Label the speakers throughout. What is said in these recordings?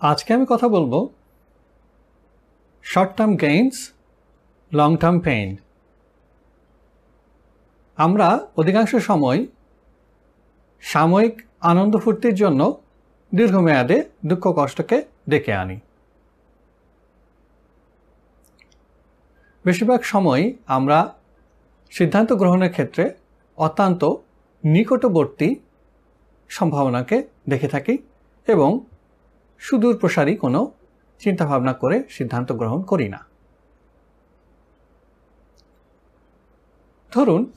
Speaker 1: আজকে আমি কথা বলব short term gains long term pain আমরা অধিকাংশ সময় সাময়িক আনন্দ ফুর্তির জন্য দীর্ঘমেয়াদে দুঃখ কষ্টকে ডেকে আনি। বেশিরভাগ সময় আমরা সিদ্ধান্ত গ্রহণের ক্ষেত্রে অত্যন্ত নিকটবর্তী সম্ভাবনাকে দেখে থাকি এবং সুদূর প্রসারী কোনো চিন্তাভাবনা করে সিদ্ধান্ত গ্রহণ করি না। ধরুন,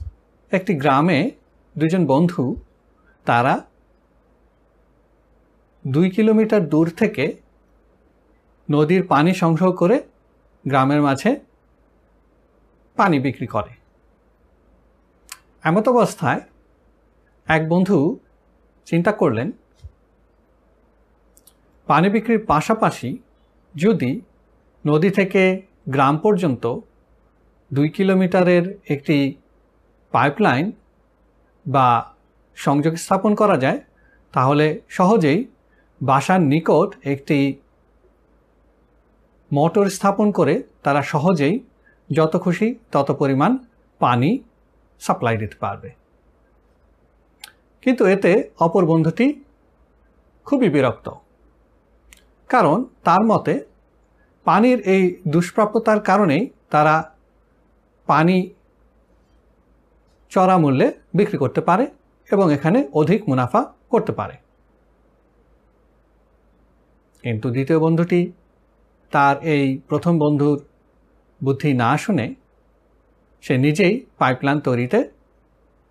Speaker 1: একটি গ্রামে দুজন বন্ধু, তারা দুই কিলোমিটার দূর থেকে নদীর পানি সংগ্রহ করে গ্রামের মাঝে পানি বিক্রি করে। এমত অবস্থায় এক বন্ধু চিন্তা করলেন পানি বিক্রির পাশাপাশি যদি নদী থেকে গ্রাম পর্যন্ত দুই কিলোমিটারের একটি পাইপলাইন বা সংযোগ স্থাপন করা যায়, তাহলে সহজেই বাসার নিকট একটি মোটর স্থাপন করে তারা সহজেই যত খুশি তত পরিমাণ পানি সাপ্লাই দিতে পারবে। কিন্তু এতে অপর বন্ধুটি খুবই বিরক্ত। কারণ তার মতে পানির এই দুষ্প্রাপ্যতার কারণেই তারা পানি চড়া মূল্যে বিক্রি করতে পারে এবং এখানে অধিক মুনাফা করতে পারে। কিন্তু দ্বিতীয় বন্ধুটি তার এই প্রথম বন্ধুর বুদ্ধি না শুনে সে নিজেই পাইপলাইন তৈরিতে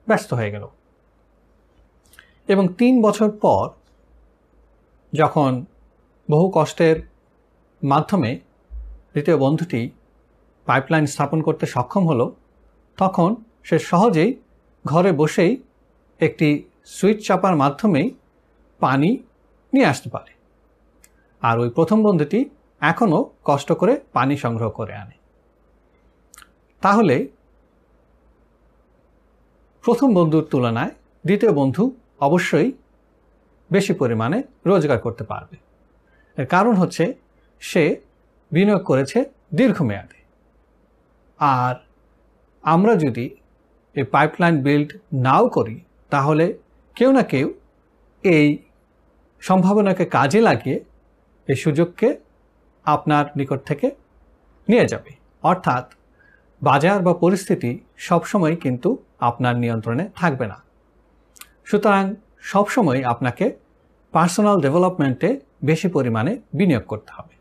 Speaker 1: ব্যস্ত হয়ে গেল। এবং তিন বছর পর যখন বহু কষ্টের মাধ্যমে দ্বিতীয় বন্ধুটি পাইপলাইন স্থাপন করতে সক্ষম হলো, তখন সে সহজেই ঘরে বসেই একটি সুইচ চাপার মাধ্যমেই পানি নিয়ে আসতে পারে। আর ওই প্রথম বন্ধুটি এখনও কষ্ট করে পানি সংগ্রহ করে আনে। তাহলে প্রথম বন্ধুর তুলনায় দ্বিতীয় বন্ধু অবশ্যই বেশি পরিমাণে রোজগার করতে পারবে। এর কারণ হচ্ছে সে বিনিয়োগ করেছে দীর্ঘমেয়াদে। আর আমরা যদি এই পাইপলাইন বিল্ড নাও করি, তাহলে কেউ না কেউ এই সম্ভাবনাকে কাজে লাগিয়ে এই সুযোগকে আপনার নিকট থেকে নিয়ে যাবে। অর্থাৎ বাজার বা পরিস্থিতি সবসময় কিন্তু আপনার নিয়ন্ত্রণে থাকবে না। সুতরাং সবসময় আপনাকে পার্সোনাল ডেভেলপমেন্টে বেশি পরিমাণে বিনিয়োগ করতে হবে।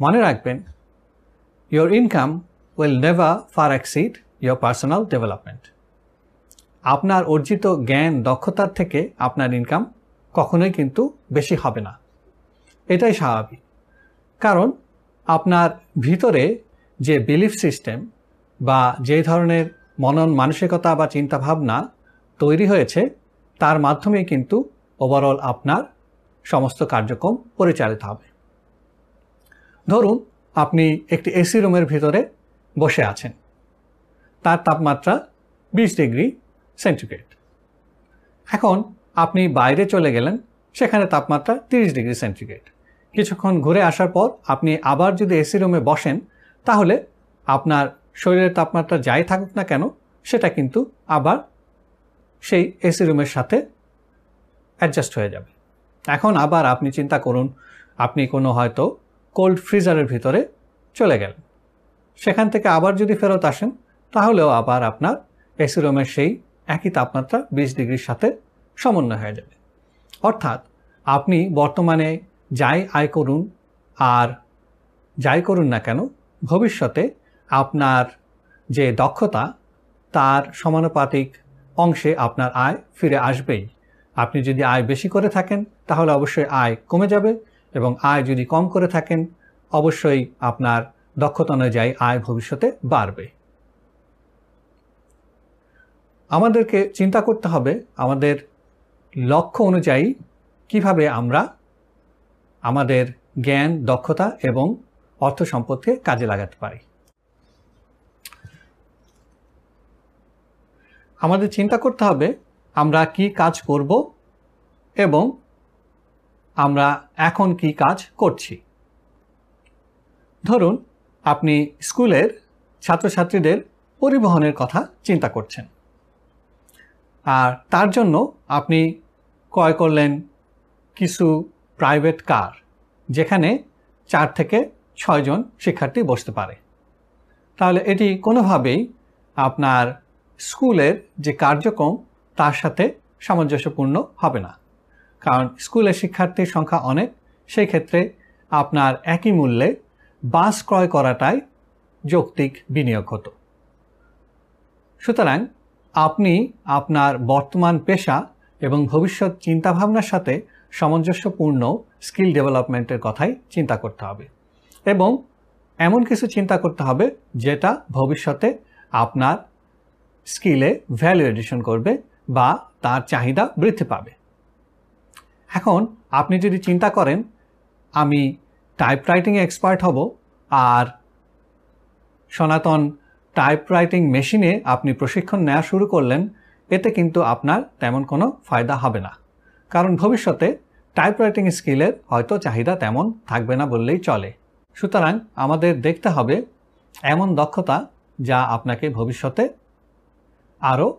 Speaker 1: মনে রাখবেন your income will never far exceed your personal development আপনার অর্জিত জ্ঞান দক্ষতার থেকে আপনার ইনকাম কখনোই কিন্তু বেশি হবে না। এটাই স্বাভাবিক। কারণ, আপনার ভিতরে যে বিলিফ সিস্টেম বা যে ধরনের মনন মানসিকতা বা চিন্তাভাবনা তৈরি হয়েছে, তার মাধ্যমে কিন্তু ওভারঅল আপনার সমস্ত কার্যক্রম পরিচালিত হবে। ধরুন, আপনি একটি এসি রুমের ভিতরে বসে আছেন। তার তাপমাত্রা বিশ ডিগ্রি সেন্টিগ্রেড। এখন আপনি বাইরে চলে গেলেন, সেখানে তাপমাত্রা তিরিশ ডিগ্রি সেন্টিগ্রেড। কিছুক্ষণ ঘুরে আসার পর আপনি আবার যদি এসি রুমে বসেন, তাহলে আপনার শরীরের তাপমাত্রা যাই থাকুক না কেন, সেটা কিন্তু আবার সেই এসি রুমের সাথে অ্যাডজাস্ট হয়ে যাবে। এখন আবার আপনি চিন্তা করুন, আপনি কোনো হয়তো কোল্ড ফ্রিজারের ভিতরে চলে গেলেন। সেখান থেকে আবার যদি ফেরত আসেন, তাহলেও আবার আপনার এসি রুমের সেই একই তাপমাত্রা বিশ ডিগ্রির সাথে সমন্বয় হয়ে যাবে। অর্থাৎ আপনি বর্তমানে যাই আয় করুন আর যাই করুন না কেন, ভবিষ্যতে আপনার যে দক্ষতা, তার সমানুপাতিক অংশে আপনার আয় ফিরে আসবেই। আপনি যদি আয় বেশি করে থাকেন, তাহলে অবশ্যই আয় কমে যাবে এবং আয় যদি কম করে থাকেন, অবশ্যই আপনার দক্ষতা অনুযায়ী আয় ভবিষ্যতে বাড়বে। আমাদেরকে চিন্তা করতে হবে আমাদের লক্ষ্য অনুযায়ী কীভাবে আমরা আমাদের জ্ঞান, দক্ষতা এবং অর্থ সম্পদকে কাজে লাগাতে পারি। আমাদের চিন্তা করতে হবে আমরা কি কাজ করব এবং আমরা এখন কি কাজ করছি? ধরুন, আপনি স্কুলের ছাত্রছাত্রীদের পরিবহনের কথা চিন্তা করছেন। আর তার জন্য আপনি ক্রয় করলেন কিছু প্রাইভেট কার, যেখানে চার থেকে ছয়জন শিক্ষার্থী বসতে পারে। তাহলে এটি কোনোভাবেই আপনার স্কুলের যে কার্যক্রম তার সাথে সামঞ্জস্যপূর্ণ হবে না। কারণ স্কুলের শিক্ষার্থীর সংখ্যা অনেক সেই ক্ষেত্রে আপনার একই মূল্যে বাস ক্রয় করাটাই যৌক্তিক বিনিয়োগ হতো। সুতরাং আপনি আপনার বর্তমান পেশা এবং ভবিষ্যৎ চিন্তাভাবনার সাথে সামঞ্জস্যপূর্ণ স্কিল ডেভেলপমেন্টের কথাই চিন্তা করতে হবে এবং এমন কিছু চিন্তা করতে হবে যেটা ভবিষ্যতে আপনার স্কিলে ভ্যালু এডিশন করবে বা তার চাহিদা বৃদ্ধি পাবে। এখন আপনি যদি চিন্তা করেন, আমি টাইপরাইটিংয়ে এক্সপার্ট হব আর সনাতন টাইপরাইটিং মেশিনে আপনি প্রশিক্ষণ নেওয়া শুরু করলেন, এতে কিন্তু আপনার তেমন কোনো ফায়দা হবে না। কারণ ভবিষ্যতে টাইপরাইটিং স্কিলের হয়তো চাহিদা তেমন থাকবে না বললেই চলে। সুতরাং আমাদের দেখতে হবে এমন দক্ষতা যা আপনাকে ভবিষ্যতে আরও